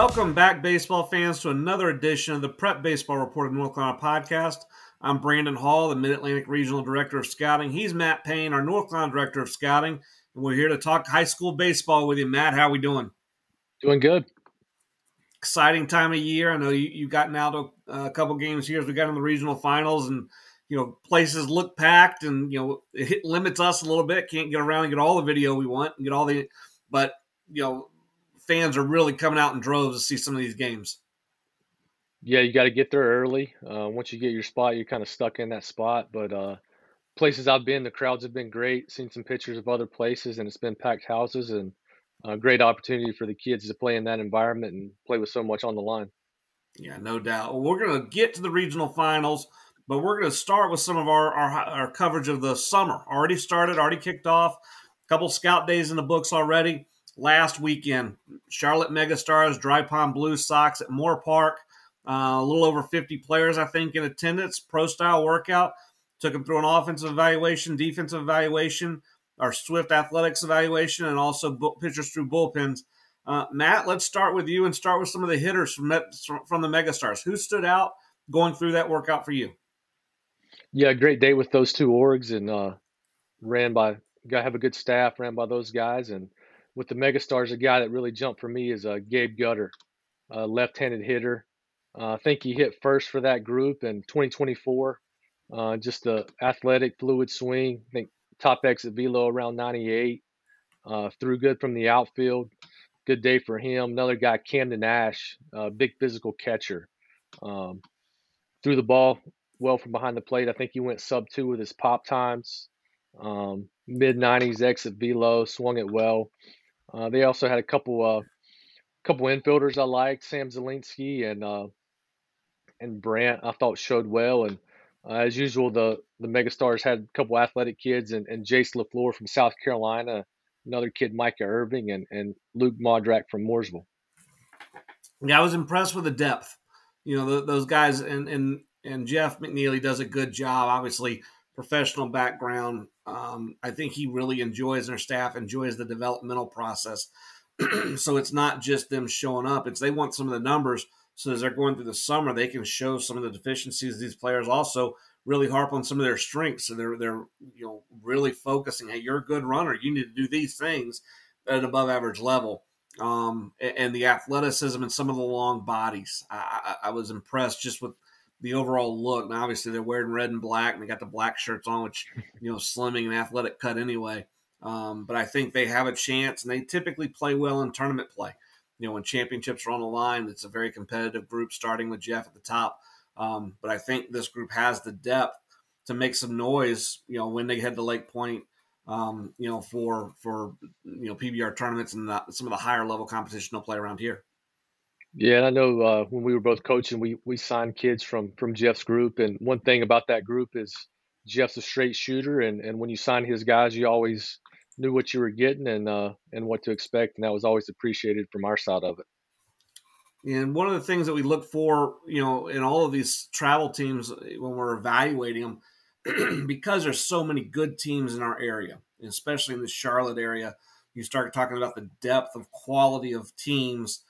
Welcome back, baseball fans, to another edition of the Prep Baseball Report of North Carolina podcast. I'm Brandon Hall, the Mid Atlantic Regional Director of Scouting. He's Matt Payne, our North Carolina Director of Scouting, and we're here to talk high school baseball with you. Matt, how are we doing? Doing good. Exciting time of year. I know you, you've gotten out a couple games here as we got in the regional finals, and you know places look packed, and you know it limits us a little bit. Can't get around and get all the video we want and get all the, but you know fans are really coming out in droves to see some of these games. Yeah, you got to get there early. Uh, once you get your spot, you're kind of stuck in that spot. But uh, places I've been, the crowds have been great. Seen some pictures of other places, and it's been packed houses and a great opportunity for the kids to play in that environment and play with so much on the line. Yeah, no doubt. Well, we're going to get to the regional finals, but we're going to start with some of our, our, our coverage of the summer. Already started, already kicked off. A couple scout days in the books already last weekend. Charlotte Megastars, Dry Pond Blue Sox at Moore Park. Uh, a little over 50 players, I think, in attendance. Pro style workout. Took them through an offensive evaluation, defensive evaluation, our Swift athletics evaluation, and also pitchers through bullpens. Uh, Matt, let's start with you and start with some of the hitters from from the Megastars. Who stood out going through that workout for you? Yeah, great day with those two orgs and uh, ran by. Got to have a good staff, ran by those guys, and with the megastars, a guy that really jumped for me is uh, Gabe Gutter, a left-handed hitter. Uh, I think he hit first for that group in 2024. Uh, just a athletic, fluid swing. I think top exit velo around 98. Uh, threw good from the outfield. Good day for him. Another guy, Camden Ash, big physical catcher. Um, threw the ball well from behind the plate. I think he went sub two with his pop times. Um, Mid 90s exit velo, swung it well. Uh, they also had a couple uh, couple infielders I liked, Sam Zielinski and uh, and Brant. I thought showed well, and uh, as usual, the the megastars had a couple athletic kids, and, and Jace Lafleur from South Carolina, another kid Micah Irving, and and Luke Modrak from Mooresville. Yeah, I was impressed with the depth. You know, the, those guys, and and and Jeff McNeely does a good job. Obviously, professional background. Um, I think he really enjoys their staff enjoys the developmental process. so it's not just them showing up; it's they want some of the numbers. So as they're going through the summer, they can show some of the deficiencies these players. Also, really harp on some of their strengths. So they're they're you know really focusing. Hey, you're a good runner. You need to do these things at an above average level. Um, and, the athleticism and some of the long bodies. I, I, I was impressed just with the overall look. Now, obviously, they're wearing red and black, and they got the black shirts on, which you know, slimming and athletic cut anyway. Um, but I think they have a chance, and they typically play well in tournament play. You know, when championships are on the line, it's a very competitive group, starting with Jeff at the top. Um, but I think this group has the depth to make some noise. You know, when they head to Lake Point, um, you know, for for you know PBR tournaments and the, some of the higher level competition they'll play around here. Yeah, and I know uh, when we were both coaching, we we signed kids from from Jeff's group, and one thing about that group is Jeff's a straight shooter, and and when you sign his guys, you always knew what you were getting and uh, and what to expect, and that was always appreciated from our side of it. And one of the things that we look for, you know, in all of these travel teams when we're evaluating them, because there's so many good teams in our area, especially in the Charlotte area, you start talking about the depth of quality of teams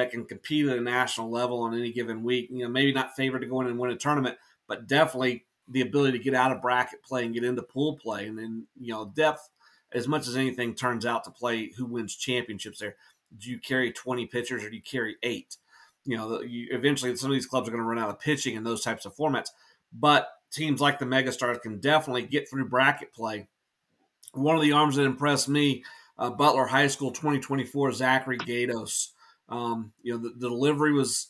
that can compete at a national level on any given week. You know, maybe not favored to go in and win a tournament, but definitely the ability to get out of bracket play and get into pool play. And then, you know, depth, as much as anything, turns out to play who wins championships there. Do you carry 20 pitchers or do you carry eight? You know, you, eventually some of these clubs are going to run out of pitching in those types of formats. But teams like the Megastars can definitely get through bracket play. One of the arms that impressed me, uh, Butler High School 2024, Zachary Gatos. Um, you know, the, the, delivery was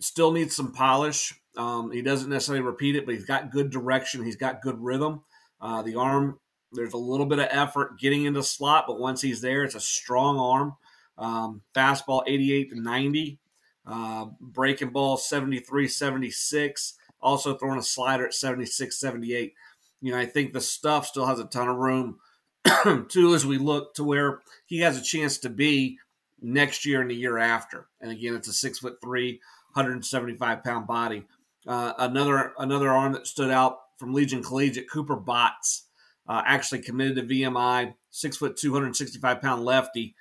still needs some polish. Um, he doesn't necessarily repeat it, but he's got good direction. He's got good rhythm. Uh, the arm, there's a little bit of effort getting into slot, but once he's there, it's a strong arm. Um, fastball 88 to 90, uh, breaking ball 73 76, also throwing a slider at 76 78. You know, I think the stuff still has a ton of room, too, as we look to where he has a chance to be next year and the year after. And again, it's a six foot three, 175 pound body. Uh, another another arm that stood out from Legion Collegiate, Cooper Botts, uh, actually committed to VMI, six foot 265 pound lefty.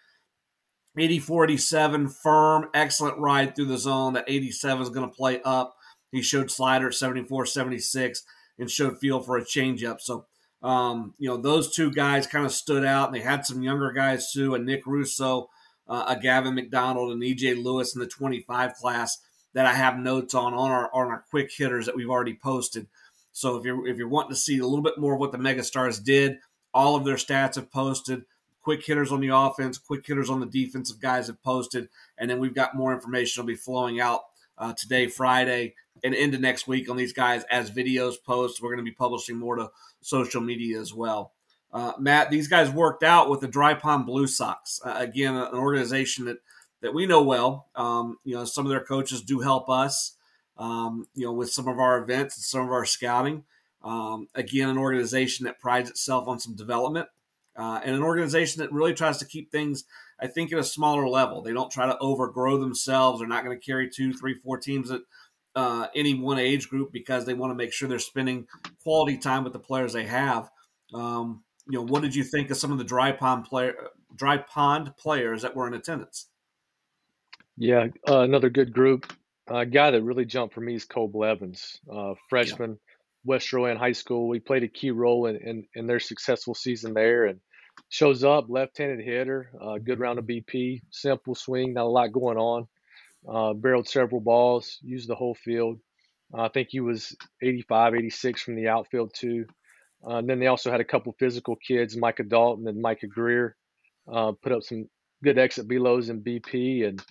84 87, firm, excellent ride through the zone. That 87 is going to play up. He showed slider 74 76 and showed feel for a changeup. So, um, you know, those two guys kind of stood out. And they had some younger guys too, and Nick Russo, uh, a Gavin McDonald, and EJ Lewis in the 25 class that I have notes on on our on our quick hitters that we've already posted. So if you're if you're wanting to see a little bit more of what the Megastars did, all of their stats have posted. Quick hitters on the offense, quick hitters on the defensive guys have posted, and then we've got more information will be flowing out uh, today, Friday, and into next week on these guys as videos post. We're going to be publishing more to social media as well. Uh, Matt, these guys worked out with the Dry Pond Blue Sox. Uh, again, an organization that that we know well. Um, you know, some of their coaches do help us. Um, you know, with some of our events and some of our scouting. Um, again, an organization that prides itself on some development uh, and an organization that really tries to keep things, I think, at a smaller level. They don't try to overgrow themselves. They're not going to carry two, three, four teams at uh, any one age group because they want to make sure they're spending quality time with the players they have. Um, you know, what did you think of some of the dry pond player, dry pond players that were in attendance? Yeah, uh, another good group. A uh, guy that really jumped for me is Cole Blevins, uh, freshman. Yeah West Rowan High School. We played a key role in, in, in their successful season there and shows up, left-handed hitter, uh, good round of BP, simple swing, not a lot going on. Uh, barreled several balls, used the whole field. Uh, I think he was 85, 86 from the outfield too. Uh, and then they also had a couple physical kids, Micah Dalton and Micah Greer, uh, put up some good exit velos in BP. And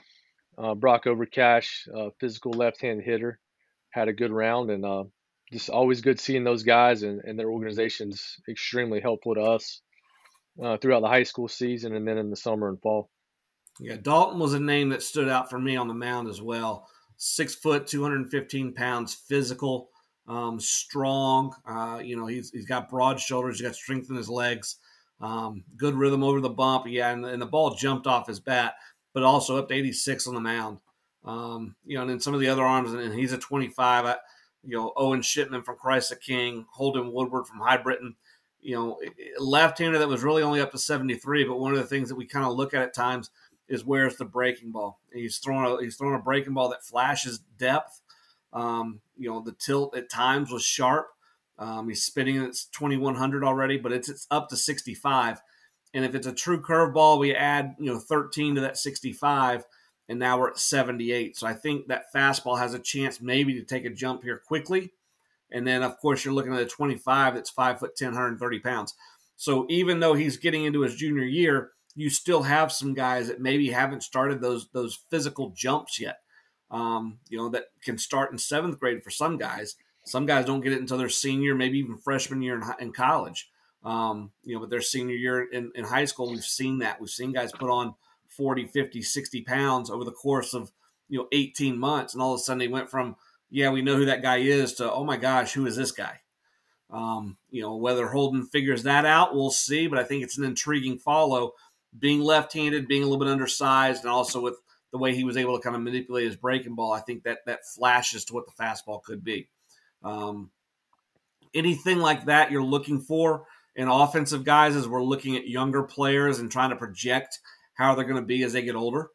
uh, Brock Overcash, physical left-handed hitter, had a good round. And just always good seeing those guys and, and their organizations extremely helpful to us uh, throughout the high school season and then in the summer and fall. Yeah, Dalton was a name that stood out for me on the mound as well. Six foot, 215 pounds, physical, um, strong. Uh, you know, he's, he's got broad shoulders, he's got strength in his legs, um, good rhythm over the bump. Yeah, and, and, the ball jumped off his bat, but also up to 86 on the mound. Um, you know, and then some of the other arms, and he's a 25. I, you know, Owen Shipman from Christ the King, Holden Woodward from Hibriten, you know, left-hander that was really only up to 73. But one of the things that we kind of look at at times is where's the breaking ball? And he's throwing a he's throwing a breaking ball that flashes depth. Um, you know, the tilt at times was sharp. Um, he's spinning at 2100 already, but it's it's up to 65. And if it's a true curveball, we add you know 13 to that 65 and now we're at 78. So I think that fastball has a chance maybe to take a jump here quickly. And then, of course, you're looking at a 25 that's 5 foot 10, 130 pounds. So even though he's getting into his junior year, you still have some guys that maybe haven't started those those physical jumps yet. Um, you know, that can start in seventh grade for some guys. Some guys don't get it until their senior, maybe even freshman year in, in college. Um, you know, but their senior year in, in high school, we've seen that. We've seen guys put on – 40, 50, 60 pounds over the course of, you know, 18 months. And all of a sudden they went from, yeah, we know who that guy is to, oh my gosh, who is this guy? Um, you know, whether Holden figures that out, we'll see. But I think it's an intriguing follow. Being left handed, being a little bit undersized, and also with the way he was able to kind of manipulate his breaking ball, I think that that flashes to what the fastball could be. Um, anything like that you're looking for in offensive guys as we're looking at younger players and trying to project how they're going to be as they get older?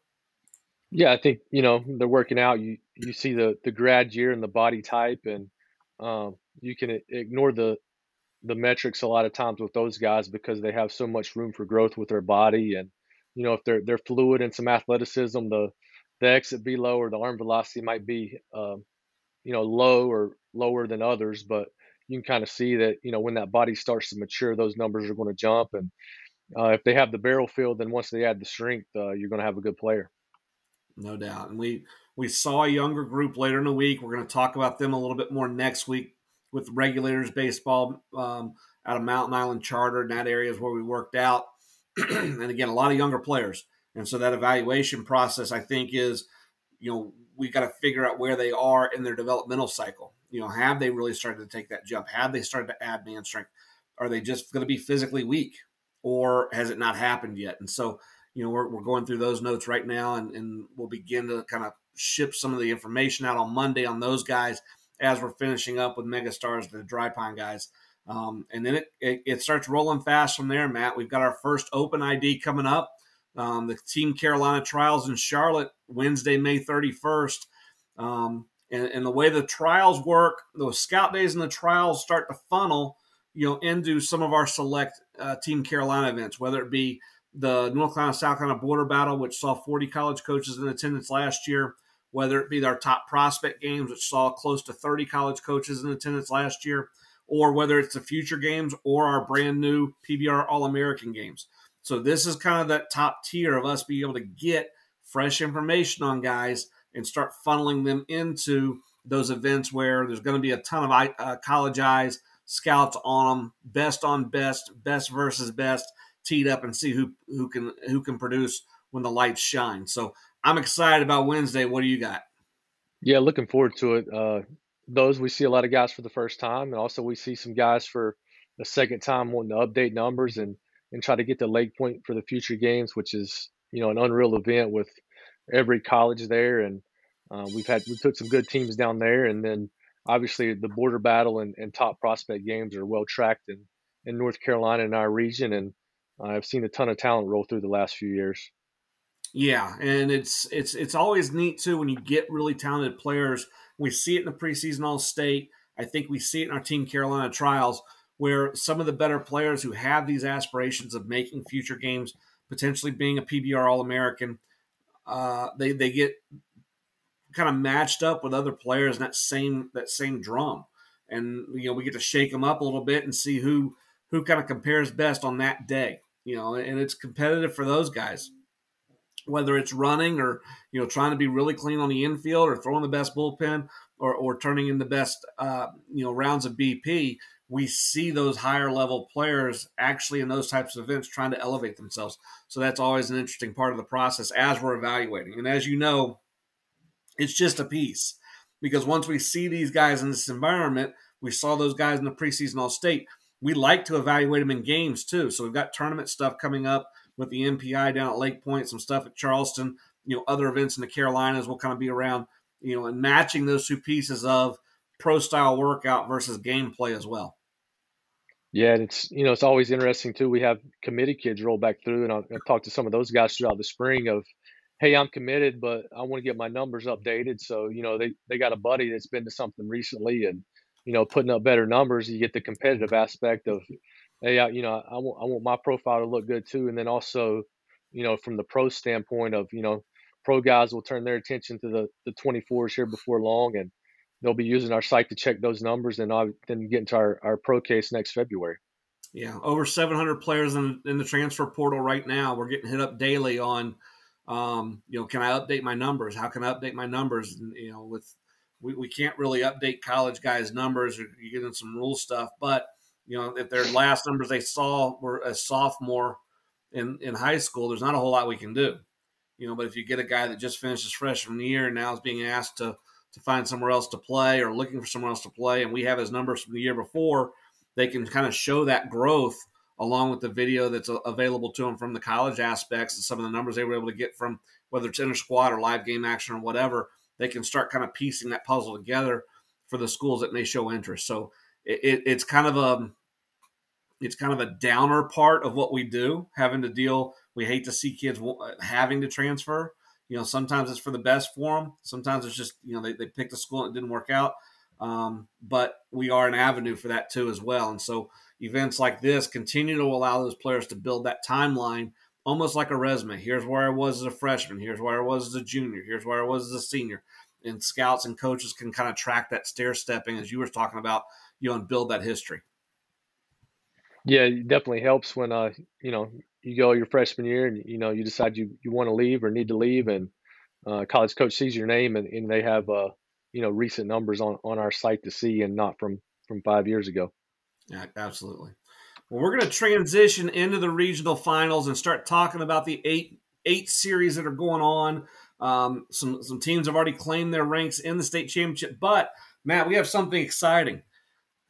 Yeah, I think you know they're working out. You you see the the grad year and the body type, and um, you can ignore the the metrics a lot of times with those guys because they have so much room for growth with their body, and you know if they're they're fluid and some athleticism, the the exit velo or the arm velocity might be um, you know low or lower than others, but you can kind of see that you know when that body starts to mature, those numbers are going to jump, and uh, if they have the barrel field, then once they add the strength, uh, you're going to have a good player. No doubt. And we we saw a younger group later in the week. We're going to talk about them a little bit more next week with regulators baseball um, out of Mountain Island Charter, and that area is where we worked out. and again, a lot of younger players. And so that evaluation process, I think, is you know we got to figure out where they are in their developmental cycle. You know, have they really started to take that jump? Have they started to add man strength? Are they just going to be physically weak? or has it not happened yet? And so, you know, we're, we're going through those notes right now, and, and we'll begin to kind of ship some of the information out on Monday on those guys as we're finishing up with Megastars, the Dry Pond guys. Um, and then it, it, it, starts rolling fast from there, Matt. We've got our first open ID coming up. um, the Team Carolina trials in Charlotte Wednesday, May 31st. Um, and, and, the way the trials work, those scout days and the trials start to funnel, you know, into some of our select uh, Team Carolina events, whether it be the North Carolina South Carolina border battle, which saw 40 college coaches in attendance last year, whether it be our top prospect games, which saw close to 30 college coaches in attendance last year, or whether it's the future games or our brand new PBR All American games. So this is kind of that top tier of us being able to get fresh information on guys and start funneling them into those events where there's going to be a ton of uh, college eyes, scouts on them, best on best, best versus best, teed up and see who who can who can produce when the lights shine. So I'm excited about Wednesday. What do you got? Yeah, looking forward to it. Uh, those we see a lot of guys for the first time, and also we see some guys for the second time wanting to update numbers and and try to get the Lake Point for the future games, which is you know an unreal event with every college there, and uh, we've had we took some good teams down there, and then obviously the border battle and, and top prospect games are well tracked in in North Carolina in our region, and I've seen a ton of talent roll through the last few years. Yeah, and it's it's it's always neat too when you get really talented players. We see it in the preseason All State. I think we see it in our Team Carolina trials where some of the better players who have these aspirations of making future games, potentially being a PBR All American, uh, they they get kind of matched up with other players in that same that same drum, and you know we get to shake them up a little bit and see who who kind of compares best on that day. You know, and it's competitive for those guys whether it's running or you know trying to be really clean on the infield or throwing the best bullpen or, or turning in the best uh, you know rounds of BP, we see those higher level players actually in those types of events trying to elevate themselves. So that's always an interesting part of the process as we're evaluating. And as you know, it's just a piece because once we see these guys in this environment, we saw those guys in the preseason all state. We like to evaluate them in games too. So we've got tournament stuff coming up with the MPI down at Lake Point, some stuff at Charleston, you know, other events in the Carolinas will kind of be around, you know, and matching those two pieces of pro style workout versus gameplay as well. Yeah, and it's you know it's always interesting too. We have committed kids roll back through, and I've, talked to some of those guys throughout the spring of, hey, I'm committed, but I want to get my numbers updated. So you know they they got a buddy that's been to something recently, and you know putting up better numbers. You get the competitive aspect of hey, I, you know, I want I want my profile to look good too, and then also, you know, from the pro standpoint of you know, pro guys will turn their attention to the the 24s here before long, and they'll be using our site to check those numbers, and I'll then get into our our pro case next February. Yeah, over 700 players in, in the transfer portal right now. We're getting hit up daily on, um, you know, can I update my numbers? How can I update my numbers? And, you know, with we, we can't really update college guys' numbers. or You get in some rule stuff, but you know, if their last numbers they saw were a sophomore in, in high school, there's not a whole lot we can do. You know, but if you get a guy that just finished his freshman year and now is being asked to to find somewhere else to play or looking for someone else to play, and we have his numbers from the year before, they can kind of show that growth along with the video that's available to them from the college aspects and some of the numbers they were able to get from whether it's inter squad or live game action or whatever. They can start kind of piecing that puzzle together for the schools that may show interest. So it, it's kind of a it's kind of a downer part of what we do, having to deal. We hate to see kids having to transfer. You know, sometimes it's for the best for them. Sometimes it's just you know they, they picked a school and it didn't work out. Um, but we are an avenue for that too as well. And so events like this continue to allow those players to build that timeline almost like a resume. Here's where I was as a freshman. Here's where I was as a junior. Here's where I was as a senior. And scouts and coaches can kind of track that stair stepping as you were talking about, you know, and build that history. Yeah, it definitely helps when uh you know you go your freshman year and you know you decide you, you want to leave or need to leave and uh, college coach sees your name and, and they have uh you know recent numbers on on our site to see and not from from five years ago. Yeah, absolutely. Well, we're going to transition into the regional finals and start talking about the eight eight series that are going on. Um, some some teams have already claimed their ranks in the state championship, but Matt, we have something exciting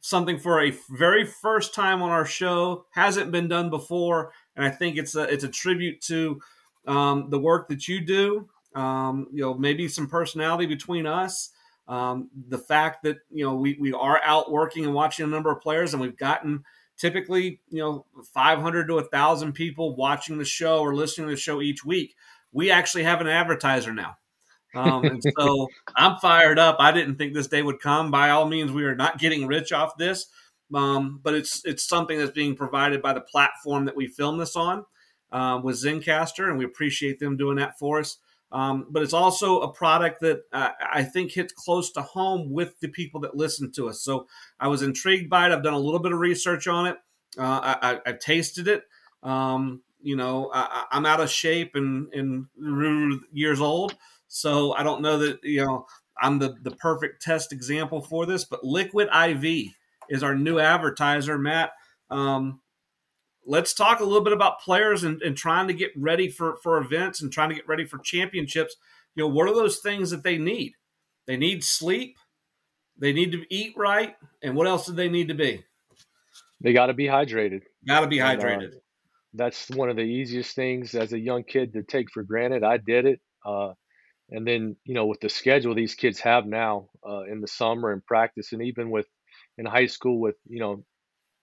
something for a very first time on our show. Hasn't been done before, and I think it's a it's a tribute to um, the work that you do. Um, you know, maybe some personality between us. Um, the fact that you know we we are out working and watching a number of players, and we've gotten typically, you know, 500 to 1,000 people watching the show or listening to the show each week. We actually have an advertiser now. Um, and so I'm fired up. I didn't think this day would come. By all means, we are not getting rich off this, um, but it's it's something that's being provided by the platform that we film this on uh, with Zencastr, and we appreciate them doing that for us. Um, but it's also a product that uh, I think hits close to home with the people that listen to us. So I was intrigued by it. I've done a little bit of research on it. Uh, I, have tasted it. Um, you know, I, am out of shape and, and years old. So I don't know that, you know, I'm the, the perfect test example for this, but Liquid IV is our new advertiser, Matt. Um, let's talk a little bit about players and, and, trying to get ready for, for events and trying to get ready for championships. You know, what are those things that they need? They need sleep, they need to eat right, and what else do they need to be? They got to be hydrated. Got to be hydrated. And, uh, that's one of the easiest things as a young kid to take for granted. I did it. Uh, and then, you know, with the schedule these kids have now uh, in the summer and practice, and even with in high school with, you know,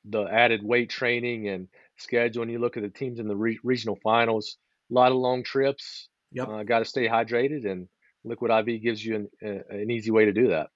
the added weight training and schedule, and you look at the teams in the re- regional finals, a lot of long trips. Yep. Uh, Got to stay hydrated, and Liquid IV gives you an, a, an easy way to do that.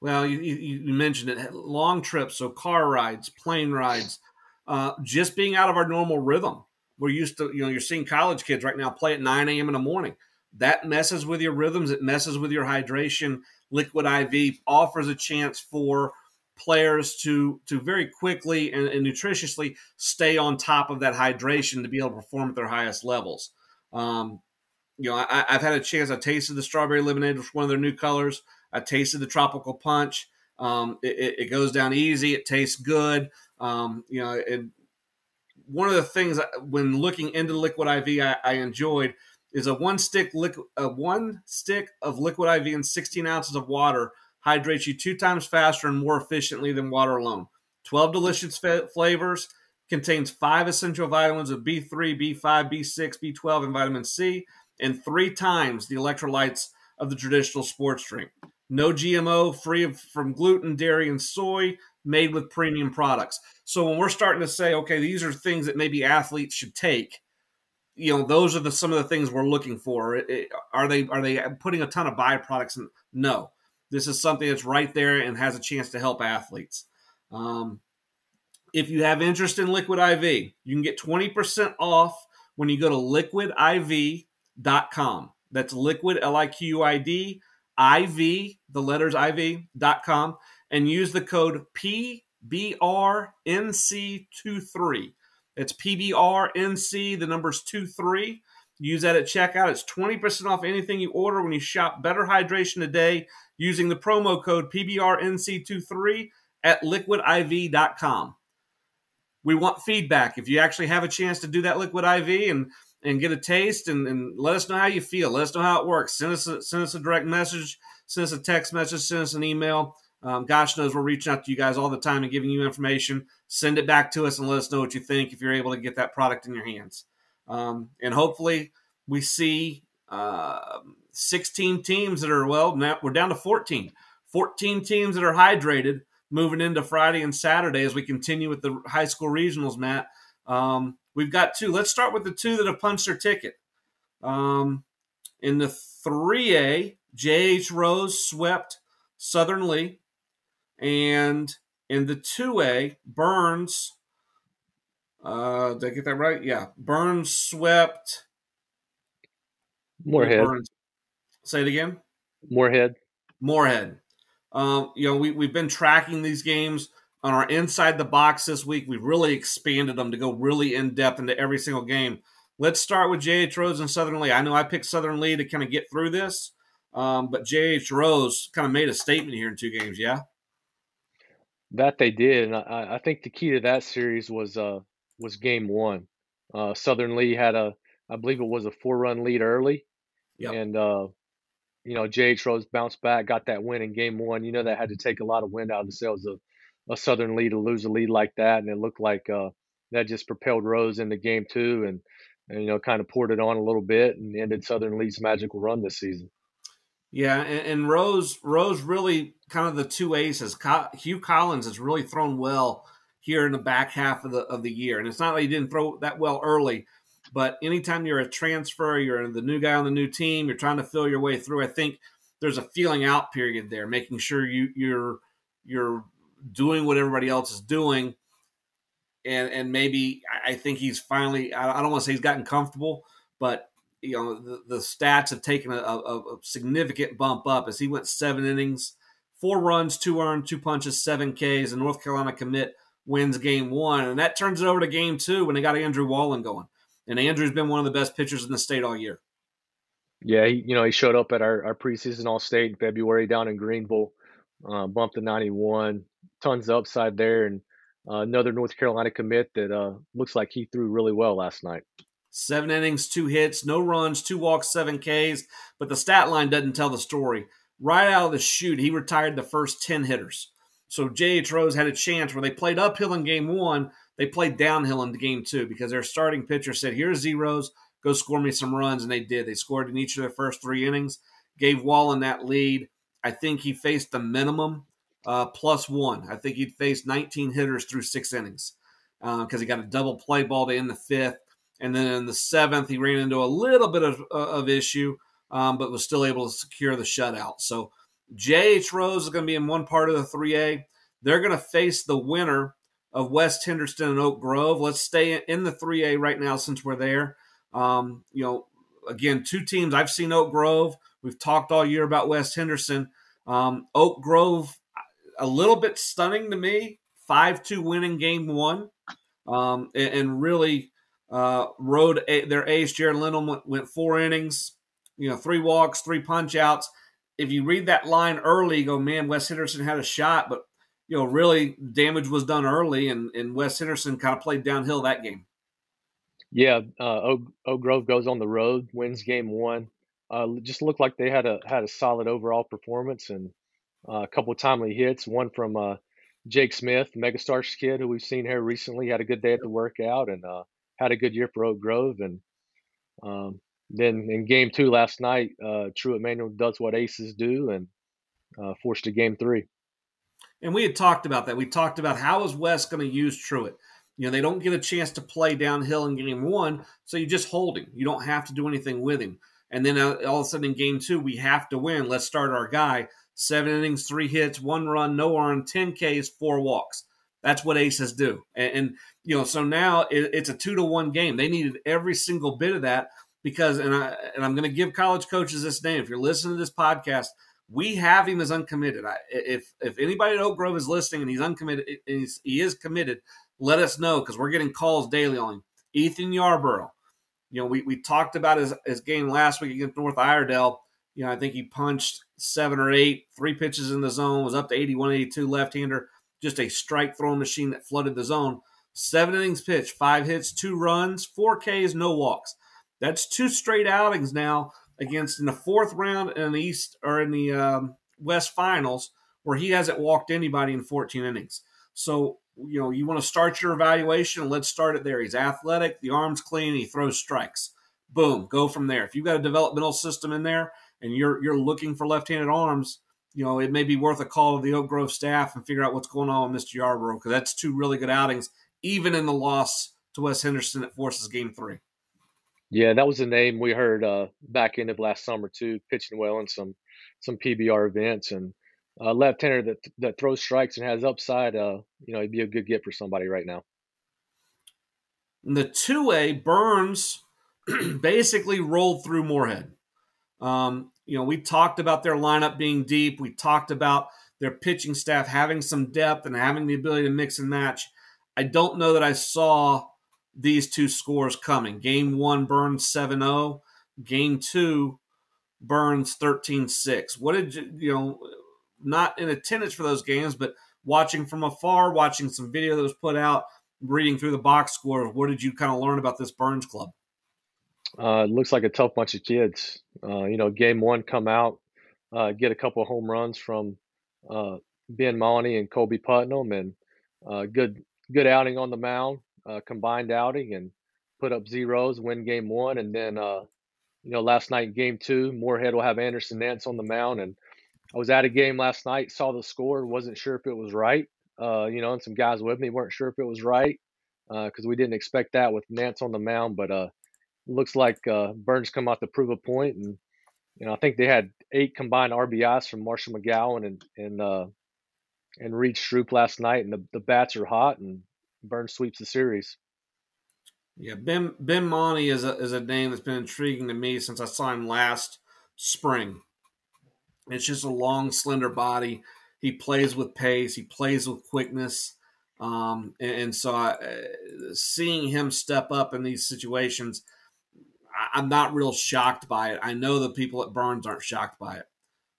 Well, you, you, mentioned it. Long trips, so car rides, plane rides, uh, just being out of our normal rhythm. We're used to, you know, you're seeing college kids right now play at 9 a.m. in the morning. That messes with your rhythms. It messes with your hydration. Liquid IV offers a chance for players to to very quickly and, and, nutritiously stay on top of that hydration to be able to perform at their highest levels. Um, you know, I, have had a chance. I tasted the strawberry lemonade, which one of their new colors. I tasted the tropical punch. Um, it, it, goes down easy. It tastes good. Um, you know, and one of the things when looking into liquid IV, I, I enjoyed is a one stick liquid, a one stick of liquid IV and 16 ounces of water hydrates you two times faster and more efficiently than water alone. 12 delicious flavors, contains five essential vitamins of B3, B5, B6, B12, and vitamin C, and three times the electrolytes of the traditional sports drink. No GMO, free of, from gluten, dairy, and soy, made with premium products. So when we're starting to say, okay, these are things that maybe athletes should take, you know, those are the some of the things we're looking for. It, it, are they are they putting a ton of byproducts? In? No, this is something that's right there and has a chance to help athletes. Um, if you have interest in Liquid IV, you can get 20% off when you go to liquidiv.com. That's liquid, L I Q U I D, IV, the letters IV.com, and use the code PBRNC23. It's PBRNC, the numbers 23. Use that at checkout. It's 20% off anything you order when you shop Better Hydration Today using the promo code PBRNC23 at liquidiv.com. We want feedback. If you actually have a chance to do that liquid IV and and get a taste and, and let us know how you feel. Let us know how it works. Send us a, send us a direct message, send us a text message, send us an email. Um, gosh knows we're reaching out to you guys all the time and giving you information. Send it back to us and let us know what you think if you're able to get that product in your hands. Um, and hopefully we see uh, 16 teams that are, well, now we're down to 14. 14 teams that are hydrated moving into Friday and Saturday as we continue with the high school regionals, Matt. Um, we've got two. Let's start with the two that have punched their ticket. Um, in the 3A, JH Rose swept Southern Lee. And in the 2A, Burns, uh, did I get that right? Yeah. Burns swept Morehead. Say it again. Morehead. Morehead. Um, you know, we, we've been tracking these games on our inside the box this week. We've really expanded them to go really in depth into every single game. Let's start with JH Rose and Southern Lee. I know I picked Southern Lee to kind of get through this, um, but JH Rose kind of made a statement here in two games. Yeah, that they did, and I, I think the key to that series was uh, was game one. Uh, Southern Lee had a, I believe it was a four run lead early, yep. and uh, you know, JH Rose bounced back, got that win in game one. You know, that had to take a lot of wind out of the sails of a Southern Lee to lose a lead like that. And it looked like uh, that just propelled Rose into game two and, and, you know, kind of poured it on a little bit and ended Southern Lee's magical run this season. Yeah, and, and Rose Rose really kind of the two aces. Hugh Collins has really thrown well here in the back half of the of the year. And it's not like he didn't throw that well early, but anytime you're a transfer, you're the new guy on the new team, you're trying to fill your way through. I think there's a feeling out period there, making sure you you're you're doing what everybody else is doing. And and maybe I think he's finally I don't want to say he's gotten comfortable, but you know the, the stats have taken a, a, a significant bump up as he went seven innings, four runs, two earned, two punches, seven Ks, and North Carolina commit wins game one. And that turns it over to game two when they got Andrew Wallen going. And Andrew's been one of the best pitchers in the state all year. Yeah, he, you know, he showed up at our, our preseason All State in February down in Greenville, uh, bumped to 91, tons of upside there, and uh, another North Carolina commit that uh, looks like he threw really well last night. Seven innings, two hits, no runs, two walks, seven Ks, but the stat line doesn't tell the story. Right out of the chute, he retired the first 10 hitters. So J.H. Rose had a chance where they played uphill in game one, they played downhill in game two because their starting pitcher said, Here's zeros, go score me some runs. And they did. They scored in each of their first three innings, gave Wallen that lead. I think he faced the minimum uh, plus one. I think he'd faced 19 hitters through six innings because uh, he got a double play ball to end the fifth. And then in the seventh, he ran into a little bit of, uh, of issue, um, but was still able to secure the shutout. So J.H. Rose is going to be in one part of the 3A. They're going to face the winner of West Henderson and Oak Grove. Let's stay in the 3A right now since we're there. Um, you know, again, two teams. I've seen Oak Grove. We've talked all year about West Henderson. Um, Oak Grove, a little bit stunning to me. 5 2 winning game one. Um, and, and, really uh, rode a, their ace. Jared Lindholm went, went four innings, you know, three walks, three punch outs if you read that line early, go, man, West Henderson had a shot, but you know, really damage was done early, and and West Henderson kind of played downhill that game. Yeah, uh, Oak, Grove goes on the road, wins game one. Uh, just looked like they had a had a solid overall performance and uh, a couple timely hits. One from uh, Jake Smith, Megastars kid, who we've seen here recently, had a good day at the workout and uh, had a good year for Oak Grove. And um, then in game two last night, uh, Truitt Emmanuel does what aces do and uh, forced a game three. And we had talked about that. We talked about how is West going to use Truitt. You know, they don't get a chance to play downhill in game one, so you just hold him. You don't have to do anything with him. And then uh, all of a sudden in game two, we have to win. Let's start our guy. Seven innings, three hits, one run, no earned, 10 Ks, four walks. That's what aces do. And, and you know, so now it, it's a two to one game. They needed every single bit of that because and I and I'm going to give college coaches this name. If you're listening to this podcast, we have him as uncommitted. I, if if anybody at Oak Grove is listening and he's uncommitted, and he's, he is committed, let us know because we're getting calls daily on him. Ethan Yarborough. You know, we, we talked about his, his game last week against North Iredell. You know, I think he punched seven or eight, three pitches in the zone, was up to 81, 82 left hander, just a strike throwing machine that flooded the zone. Seven innings pitched, five hits, two runs, four Ks, no walks. That's two straight outings now against in the fourth round in the East or in the um, West Finals where he hasn't walked anybody in 14 innings. So you know you want to start your evaluation. Let's start it there. He's athletic, the arms clean, he throws strikes. Boom, go from there. If you've got a developmental system in there and you're you're looking for left-handed arms, you know it may be worth a call to the Oak Grove staff and figure out what's going on with Mr. Yarborough because that's two really good outings, even in the loss to West Henderson that forces game three. Yeah, that was a name we heard uh, back end of last summer too, pitching well in some some PBR events and uh, left-hander that that throws strikes and has upside. Uh, you know, he'd be a good get for somebody right now. The two A Burns basically rolled through Morehead. Um, you know, we talked about their lineup being deep. We talked about their pitching staff having some depth and having the ability to mix and match. I don't know that I saw these two scores coming. Game one, Burns 7 0. Game two, Burns 13 6. What did you, you know, not in attendance for those games, but watching from afar, watching some video that was put out, reading through the box score, what did you kind of learn about this Burns club? Uh, it looks like a tough bunch of kids. Uh, you know, game one, come out, uh, get a couple home runs from uh, Ben Monty and Colby Putnam, and uh, good good outing on the mound uh, combined outing and put up zeros, win game one, and then uh, you know last night game two, Morehead will have Anderson Nance on the mound, and I was at a game last night, saw the score, wasn't sure if it was right, uh, you know, and some guys with me weren't sure if it was right because we didn't expect that with Nance on the mound. But uh, looks like uh, Burns come out to prove a point, and you know, I think they had eight combined RBIs from Marshall McGowan and and uh, and Reed Stroop last night, and the, the bats are hot, and Burns sweeps the series. Yeah, Ben Ben Monty is a is a name that's been intriguing to me since I saw him last spring. It's just a long, slender body. He plays with pace. He plays with quickness. Um, and, and, so I, uh, seeing him step up in these situations, I, am not real shocked by it. I know the people at Burns aren't shocked by it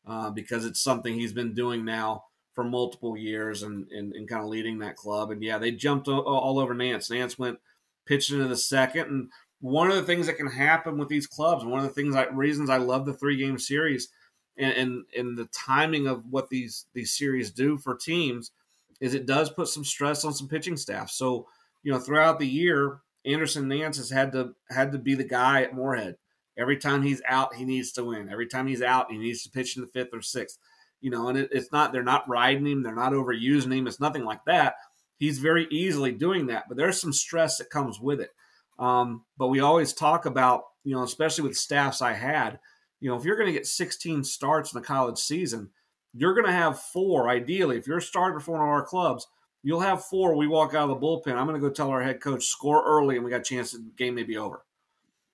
uh, because it's something he's been doing now for multiple years and, and, and kind of leading that club. And yeah, they jumped all, all over Nance. Nance went pitched into the second. And one of the things that can happen with these clubs, one of the things, I, reasons I love the three game series – and, and and the timing of what these these series do for teams is it does put some stress on some pitching staff. So you know throughout the year, Anderson Nance has had to had to be the guy at Morehead. Every time he's out, he needs to win. Every time he's out, he needs to pitch in the fifth or sixth. You know, and it, it's not they're not riding him, they're not overusing him. It's nothing like that. He's very easily doing that, but there's some stress that comes with it. Um, but we always talk about, you know, especially with staffs I had, you know, if you're going to get 16 starts in the college season, you're going to have four, ideally. If you're a starter for one of our clubs, you'll have four. We walk out of the bullpen. I'm going to go tell our head coach, score early, and we got a chance the game may be over.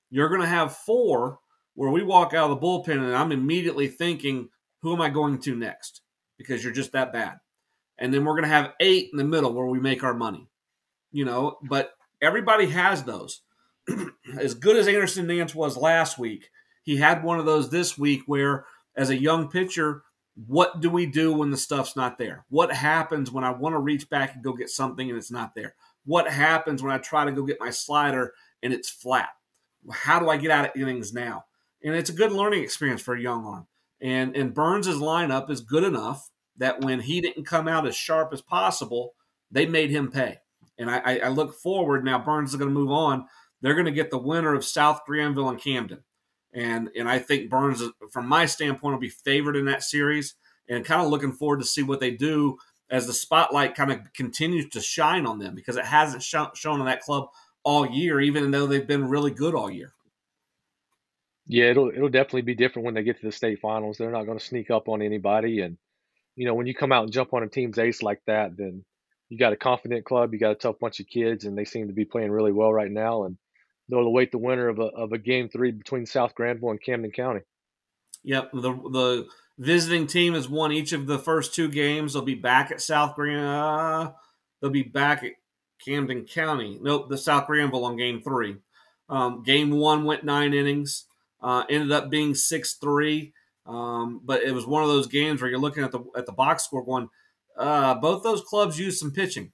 You're going to have four where we walk out of the bullpen, and I'm immediately thinking, who am I going to next? Because you're just that bad. And then we're going to have eight in the middle where we make our money. You know, but everybody has those. as good as Anderson Nance was last week, he had one of those this week where, as a young pitcher, what do we do when the stuff's not there? What happens when I want to reach back and go get something and it's not there? What happens when I try to go get my slider and it's flat? How do I get out of innings now? And it's a good learning experience for a young arm. And and Burns's lineup is good enough that when he didn't come out as sharp as possible, they made him pay. And I, I look forward now. Burns is going to move on. They're going to get the winner of South Granville and Camden and and I think Burns, from my standpoint, will be favored in that series. And kind of looking forward to see what they do as the spotlight kind of continues to shine on them because it hasn't sh- shown on that club all year, even though they've been really good all year. Yeah, it'll it'll definitely be different when they get to the state finals. They're not going to sneak up on anybody, and you know when you come out and jump on a team's ace like that, then you got a confident club, you got a tough bunch of kids, and they seem to be playing really well right now. And they'll await the winner of a, of a game three between South Granville and Camden County. Yep, the the visiting team has won each of the first two games. They'll be back at South Granville. Uh, they'll be back at Camden County. Nope, the South Granville on game three. Um, game one went nine innings. Uh, ended up being six three. Um, but it was one of those games where you're looking at the at the box score going, uh, both those clubs used some pitching,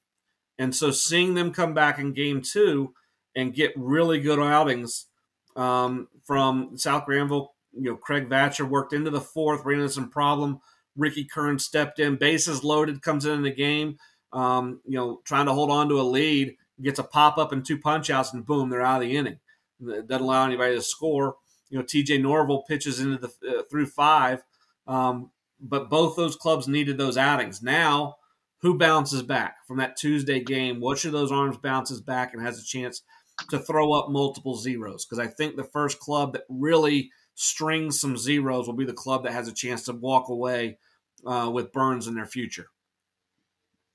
and so seeing them come back in game two and get really good outings um, from South Granville. You know, Craig Vatcher worked into the fourth, ran into some problem. Ricky Kern stepped in, bases loaded, comes in the game. Um, you know, trying to hold on to a lead, gets a pop up and two punch outs, and boom, they're out of the inning. Doesn't allow anybody to score. You know, TJ Norville pitches into the uh, through five, um, but both those clubs needed those outings. Now, who bounces back from that Tuesday game? Which of those arms bounces back and has a chance to throw up multiple zeros because I think the first club that really strings some zeros will be the club that has a chance to walk away uh, with Burns in their future.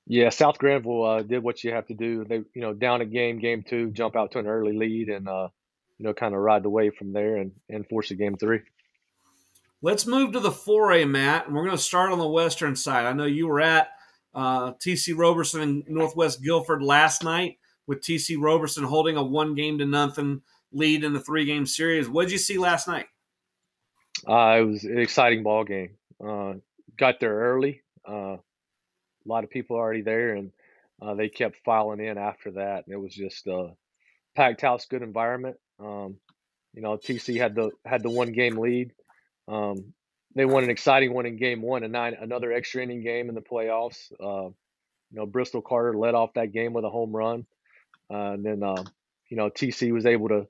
Yeah, South Granville uh, did what you have to do. They, you know, down a game, game two, jump out to an early lead, and uh, you know, kind of ride the wave from there and and force a game three. Let's move to the 4A, Matt, and we're going to start on the western side. I know you were at uh, TC Roberson and Northwest Guilford last night with TC Roberson holding a one game to nothing lead in the three game series. What did you see last night? Uh, it was an exciting ball game. Uh, got there early. Uh, a lot of people already there, and uh, they kept filing in after that. And it was just a packed house, good environment. Um, you know, TC had the had the one game lead. Um, they won an exciting one in game one, a nine another extra inning game in the playoffs. Uh, you know, Bristol Carter led off that game with a home run. Uh, and then, uh, you know, TC was able to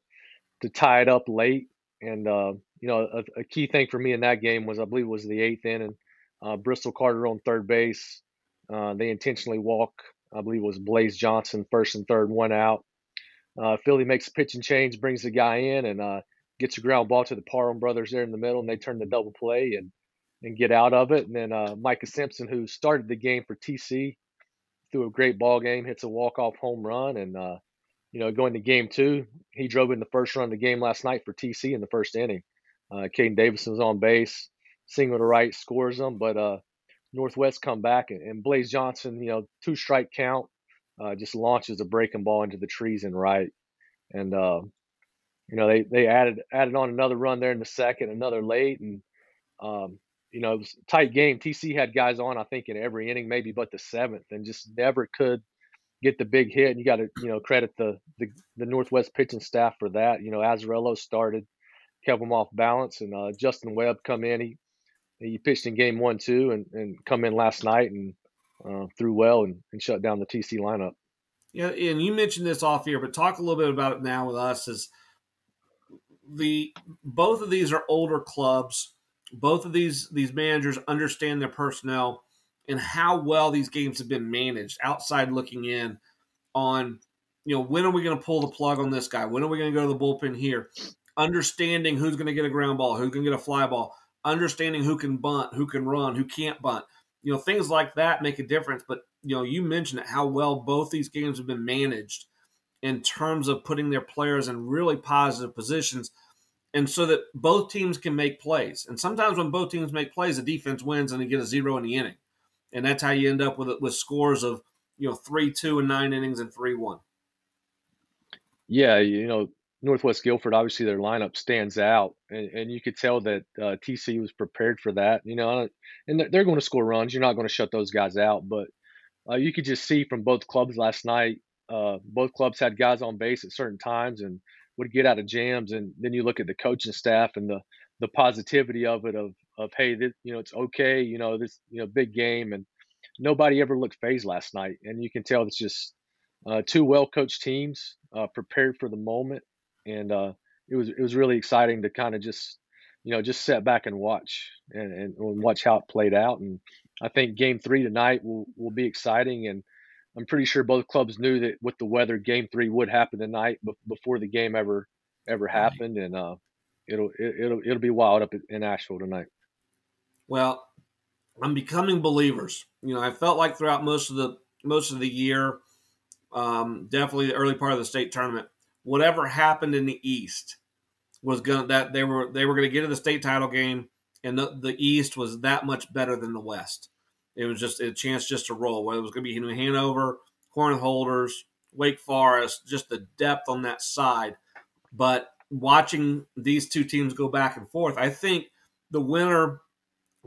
to tie it up late. And uh, you know, a, a, key thing for me in that game was I believe it was the eighth inning. Uh, Bristol Carter on third base Uh, they intentionally walk, I believe it was Blaze Johnson, first and third, one out. Uh, Philly makes a pitching change, brings the guy in, and uh, gets a ground ball to the Parham brothers there in the middle, and they turn the double play and and get out of it. And then Micah Simpson, who started the game for TC, threw a great ball game, hits a walk off home run, and uh, you know going to game two, he drove in the first run of the game last night for TC in the first inning. Uh, Caden Davison was on base, single to right, scores them, but uh, Northwest come back and, and Blaze Johnson, you know, two strike count, uh, just launches a breaking ball into the trees and right, and uh, you know they they added added on another run there in the second, another late, and um, you know it was a tight game. TC had guys on, I think, in every inning, maybe but the seventh, and just never could get the big hit. And you got to you know credit the, the the Northwest pitching staff for that. You know, Azarello started, kept them off balance, and uh, Justin Webb come in. He he pitched in game one too, and, and come in last night and uh, threw well and, and shut down the TC lineup. Yeah, and you mentioned this off here, but talk a little bit about it now with us. Is the both of these are older clubs. Both of these these managers understand their personnel and how well these games have been managed. Outside looking in on, you know, when are we going to pull the plug on this guy? When are we going to go to the bullpen here? Understanding who's going to get a ground ball, who's going to get a fly ball understanding who can bunt, who can run, who can't bunt. You know, things like that make a difference. But, you know, you mentioned it, how well both these games have been managed in terms of putting their players in really positive positions. And so that both teams can make plays. And sometimes when both teams make plays, the defense wins and they get a zero in the inning. And that's how you end up with with scores of, you know, 3 2 and nine innings and 3 1. Yeah, you know, Northwest Guilford, obviously their lineup stands out, and, and you could tell that uh, TC was prepared for that. You know, and they're, they're going to score runs. You're not going to shut those guys out, but uh, you could just see from both clubs last night. Uh, both clubs had guys on base at certain times and would get out of jams. And then you look at the coaching staff and the the positivity of it of of hey, this, you know, it's okay. You know, this you know big game, and nobody ever looked phased last night. And you can tell it's just uh, two well coached teams uh, prepared for the moment and uh, it was it was really exciting to kind of just you know just sit back and watch and, and watch how it played out. And I think Game Three tonight will will be exciting, and I'm pretty sure both clubs knew that with the weather, Game Three would happen tonight before the game ever ever happened, and uh, it'll it'll it'll be wild up in Asheville tonight. Well, I'm becoming believers. You know, I felt like throughout most of the most of the year, um, definitely the early part of the state tournament, whatever happened in the East was gonna that they were they were going to get to the state title game, and the, the East was that much better than the West. It was just a chance just to roll. Whether it was going to be Hanover, Corinth Holders, Wake Forest, just the depth on that side. But watching these two teams go back and forth, I think the winner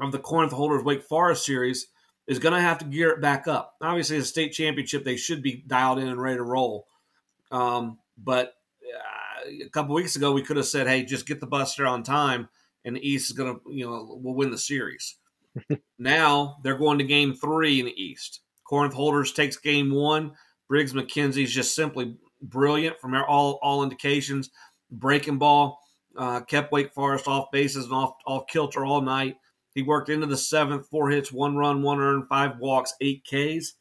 of the Corinth Holders Wake Forest series is going to have to gear it back up. Obviously, the state championship, they should be dialed in and ready to roll. Um, but uh, a couple weeks ago, we could have said, "Hey, just get the bus there on time, and the East is going to, you know, we'll win the series." Now they're going to Game Three in the East. Corinth Holders takes Game One. Briggs McKenzie is just simply brilliant from all all indications. Breaking ball uh, kept Wake Forest off bases and off off kilter all night. He worked into the seventh, four hits, one run, one earned, five walks, eight Ks.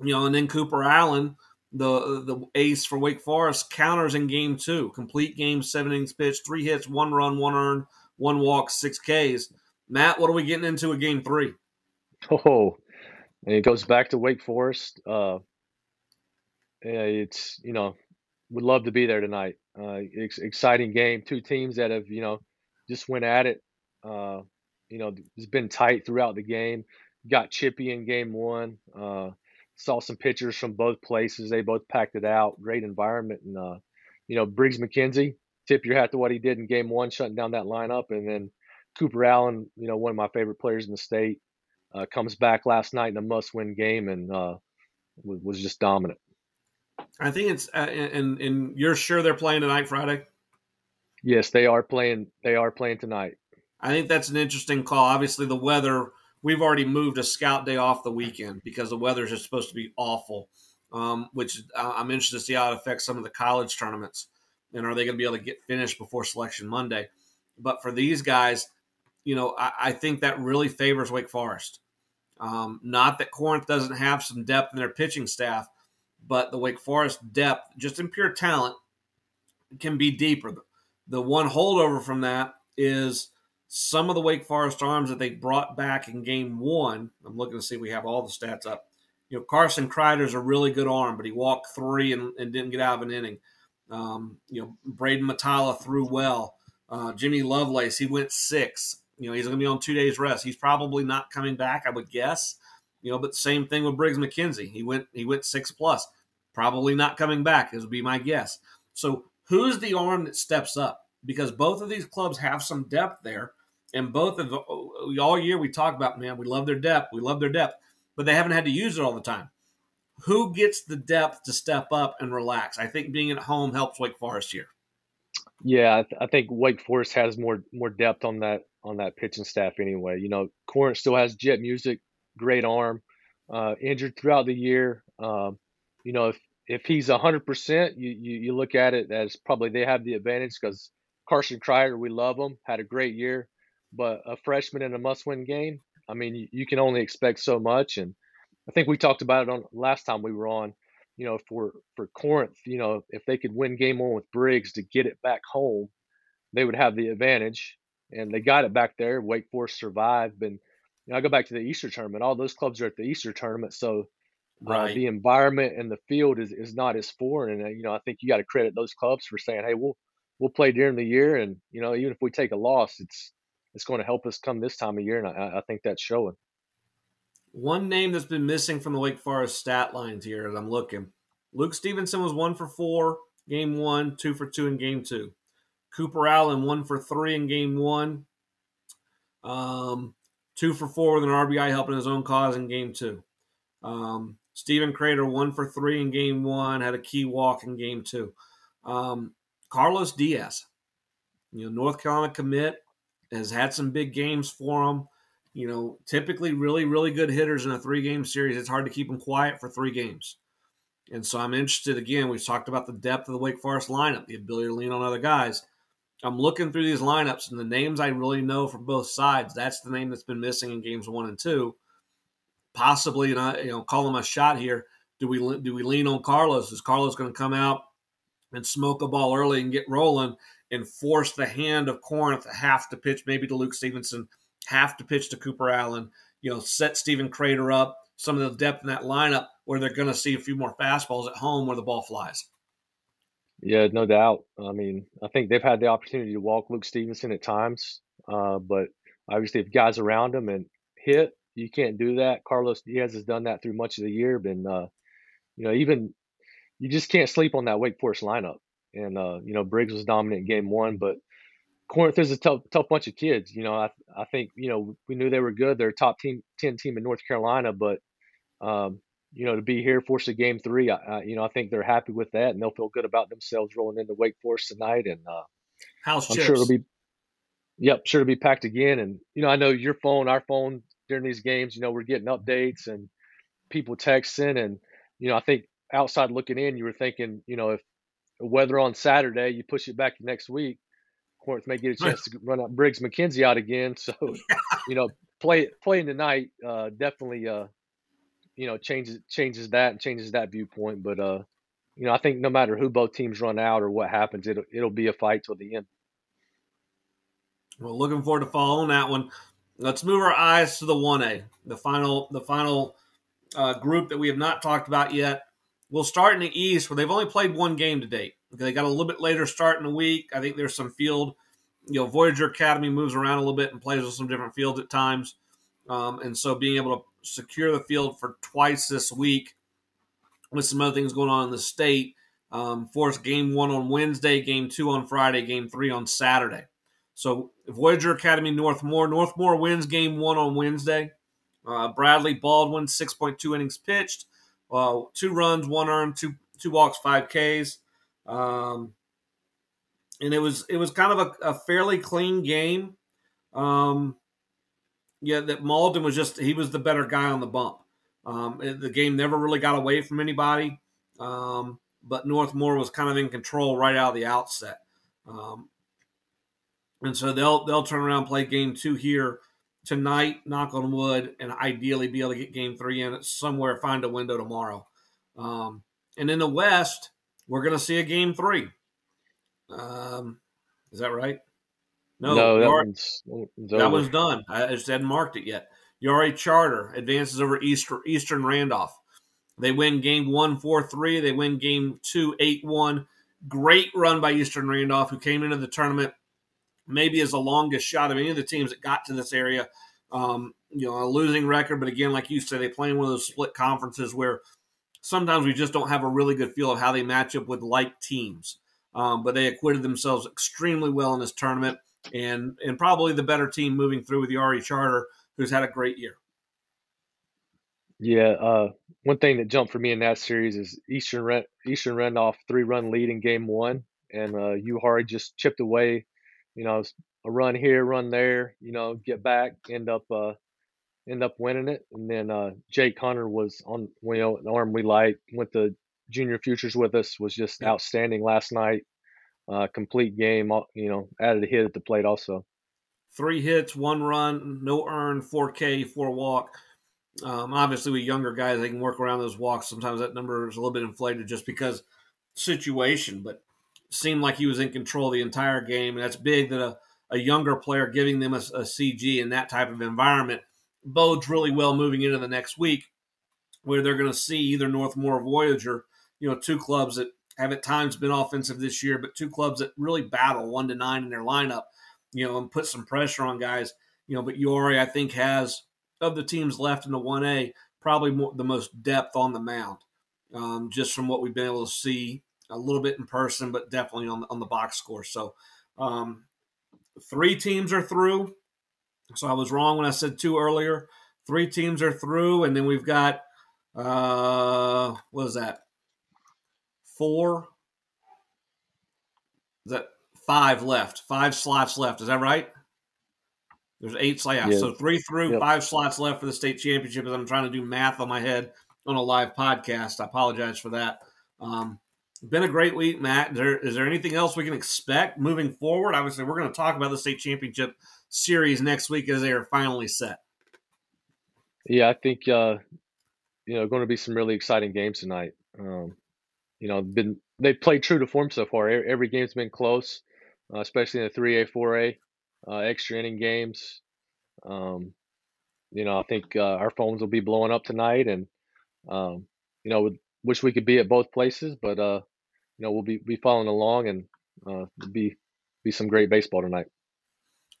You know, and then Cooper Allen the the ace for Wake Forest counters in game two. Complete game, seven innings three hits, one run, one earned, one walk, six Ks. Matt, what are we getting into a game three? Oh, it goes back to Wake Forest. Uh, yeah, it's you know, would love to be there tonight. Uh, ex- exciting game. Two teams that have you know just went at it. Uh, you know, it's been tight throughout the game. Got chippy in game one. Uh, saw some pictures from both places. They both packed it out. Great environment, and uh, you know Briggs McKenzie. Tip your hat to what he did in Game One, shutting down that lineup, and then Cooper Allen. You know, one of my favorite players in the state, uh, comes back last night in a must-win game and uh, was, was just dominant. I think it's uh, and and you're sure they're playing tonight, Friday. Yes, they are playing. They are playing tonight. I think that's an interesting call. Obviously, the weather we've already moved a scout day off the weekend because the weather's just supposed to be awful. Um, which I'm interested to see how it affects some of the college tournaments, and are they going to be able to get finished before selection Monday? But for these guys, you know, I, I think that really favors Wake Forest. Um, not that Corinth doesn't have some depth in their pitching staff, but the Wake Forest depth, just in pure talent, can be deeper. The one holdover from that is some of the Wake Forest arms that they brought back in game one. I'm looking to see if we have all the stats up. You know, Carson Kreider's a really good arm, but he walked three and, and didn't get out of an inning. Um, you know, Braden Matala threw well. Uh, Jimmy Lovelace, he went six. You know, he's going to be on two days rest. He's probably not coming back, I would guess. You know, but same thing with Briggs McKenzie. He went he went six plus. Probably not coming back, is would be my guess. So who's the arm that steps up? Because both of these clubs have some depth there, and both of all year we talk about man, we love their depth, we love their depth, but they haven't had to use it all the time. Who gets the depth to step up and relax? I think being at home helps Wake Forest here. Yeah, I, th- I think Wake Forest has more more depth on that on that pitching staff anyway. You know, Corinth still has Jet Music, great arm, uh, injured throughout the year. Um, you know, if if he's hundred percent, you, you you look at it as probably they have the advantage because Carson Kreider, we love him, had a great year, but a freshman in a must-win game, I mean, you, you can only expect so much. And I think we talked about it on last time we were on. You know, for for Corinth, you know, if they could win game one with Briggs to get it back home, they would have the advantage. And they got it back there. Wake Forest survived. And you know, I go back to the Easter tournament. All those clubs are at the Easter tournament, so Right. Uh, the environment and the field is, is not as foreign, and uh, you know I think you got to credit those clubs for saying, "Hey, we'll we'll play during the year, and you know even if we take a loss, it's it's going to help us come this time of year, and I, I think that's showing." One name that's been missing from the Wake Forest stat lines here as I'm looking, Luke Stevenson was one for four, game one, two for two in game two. Cooper Allen one for three in game one, um, two for four with an RBI helping his own cause in game two. Um, Stephen Crater one for three in game one, had a key walk in game two. Um, Carlos Diaz, you know, North Carolina commit, has had some big games for him. You know, typically really, really good hitters in a three game series. It's hard to keep them quiet for three games. And so I'm interested again. We've talked about the depth of the Wake Forest lineup, the ability to lean on other guys. I'm looking through these lineups and the names I really know from both sides. That's the name that's been missing in games one and two possibly, and I, you know, call him a shot here. Do we do we lean on Carlos? Is Carlos going to come out and smoke a ball early and get rolling and force the hand of Corinth half to pitch maybe to Luke Stevenson, half to pitch to Cooper Allen? You know, set Stephen Crater up, some of the depth in that lineup where they're going to see a few more fastballs at home where the ball flies. Yeah, no doubt. I mean, I think they've had the opportunity to walk Luke Stevenson at times, uh, but obviously, if guys around him and hit, you can't do that. Carlos Diaz has done that through much of the year. Been, uh, you know, even you just can't sleep on that Wake Forest lineup. And uh, you know, Briggs was dominant in game one, but Corinth is a tough, tough bunch of kids. You know, I, I think you know we knew they were good. They're a top team, ten team in North Carolina, but um, you know, to be here, force a game three, I, I, you know, I think they're happy with that, and they'll feel good about themselves rolling into Wake Forest tonight. And uh, house I'm chips. sure it'll be, yep, sure to be packed again. And you know, I know your phone, our phone, during these games, you know, we're getting updates and people texting. And, you know, I think outside looking in, you were thinking, you know, if weather on Saturday, you push it back to next week, Corinth may get a chance to run up Briggs McKenzie out again. So, you know, play playing tonight uh, definitely, uh, you know, changes changes that and changes that viewpoint. But, uh, you know, I think no matter who both teams run out or what happens, it'll it'll be a fight till the end. Well, looking forward to following that one. Let's move our eyes to the 1A, the final the final uh, group that we have not talked about yet. We'll start in the East, where they've only played one game to date. They got a little bit later start in the week. I think there's some field. You know, Voyager Academy moves around a little bit and plays with some different fields at times, um, and so being able to secure the field for twice this week, with some other things going on in the state, um, force game one on Wednesday, game two on Friday, game three on Saturday. So Voyager Academy North Moore. Northmore wins game one on Wednesday. Uh, Bradley Baldwin, 6.2 innings pitched, uh, two runs, one earned, two two walks, five Ks. Um, and it was it was kind of a, a fairly clean game. Um, yeah, that Baldwin was just he was the better guy on the bump. Um, the game never really got away from anybody, um, but North Moore was kind of in control right out of the outset. Um, and so they'll they'll turn around play game two here tonight, knock on wood, and ideally be able to get game three in somewhere, find a window tomorrow. Um, and in the West, we're going to see a game three. Um, is that right? No, no that, one's, that one's done. I just hadn't marked it yet. Uwharrie Charter advances over Easter, Eastern Randolph. They win game one, 4 3. They win game two, 8 1. Great run by Eastern Randolph, who came into the tournament maybe as the longest shot of any of the teams that got to this area. Um, you know, a losing record, but again, like you said, they play in one of those split conferences where sometimes we just don't have a really good feel of how they match up with like teams. Um, but they acquitted themselves extremely well in this tournament, and and probably the better team moving through with the Uwharrie Charter, who's had a great year. Yeah, uh, one thing that jumped for me in that series is Eastern Ren- Eastern Randolph three run lead in game one, and uh, Uwharrie just chipped away. You know, a run here, run there. You know, get back, end up uh, end up winning it. And then uh, Jake Hunter was on you know an arm we like. Went to junior futures with us. Was just outstanding last night. Uh, complete game. You know, added a hit at the plate also. Three hits, one run, no earn, four K, four walk um, obviously, with younger guys, they can work around those walks. Sometimes that number is a little bit inflated just because situation, but seemed like he was in control the entire game. And that's big that a, a younger player giving them a, a CG in that type of environment bodes really well moving into the next week, where they're going to see either North Moore or Voyager, you know, two clubs that have at times been offensive this year, but two clubs that really battle one to nine in their lineup, you know, and put some pressure on guys. You know, but Uwharrie, I think, has of the teams left in the 1A, probably more, the most depth on the mound, um, just from what we've been able to see a little bit in person, but definitely on the, on the box score. So, um, three teams are through. So I was wrong when I said two earlier. Three teams are through, and then we've got uh, what is that? Four. Is that five left? Five slots left. Is that right? There's eight slots. So three through, yep. five slots left for the state championship. As I'm trying to do math on my head on a live podcast, I apologize for that. Um, been a great week, Matt. Is there, is there anything else we can expect moving forward? Obviously, we're going to talk about the state championship series next week as they are finally set. Yeah, I think uh, you know going to be some really exciting games tonight. Um, you know, been they've played true to form so far. Every game's been close, uh, especially in the three A, four A uh, extra inning games. Um, you know, I think uh, our phones will be blowing up tonight, and um, you know, wish we could be at both places, but uh, you know, we'll be be following along, and uh, be be some great baseball tonight.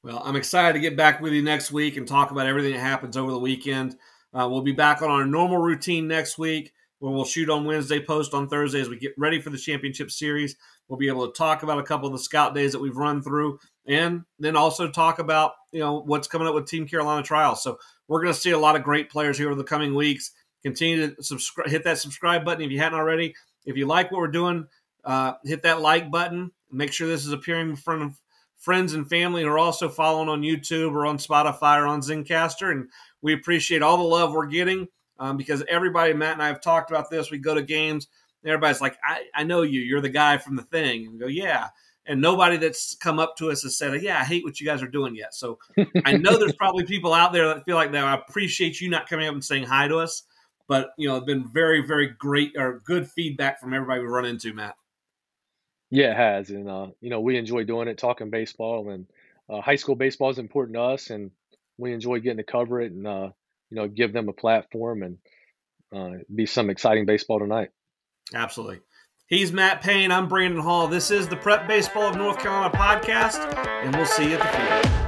Well, I'm excited to get back with you next week and talk about everything that happens over the weekend. Uh, we'll be back on our normal routine next week where we'll shoot on Wednesday, post on Thursday as we get ready for the championship series. We'll be able to talk about a couple of the scout days that we've run through and then also talk about you know what's coming up with Team Carolina trials. So we're going to see a lot of great players here over the coming weeks. Continue to subscribe, hit that subscribe button if you hadn't already. If you like what we're doing, uh, hit that like button. Make sure this is appearing in front of friends and family who are also following on YouTube or on Spotify or on Zencastr. And we appreciate all the love we're getting um, because everybody, Matt and I have talked about this. We go to games, and everybody's like, I, I know you. You're the guy from the thing. And we go, yeah and nobody that's come up to us has said, "Yeah, I hate what you guys are doing yet." So I know there's probably people out there that feel like that. I appreciate you not coming up and saying hi to us, but you know, it's been very, very great or good feedback from everybody we run into, Matt. Yeah, it has, and uh, you know, we enjoy doing it, talking baseball, and uh, high school baseball is important to us, and we enjoy getting to cover it, and uh, you know, give them a platform and uh, be some exciting baseball tonight. Absolutely. He's Matt Payne. I'm Brandon Hall. This is the Prep Baseball of North Carolina podcast, and we'll see you at the field.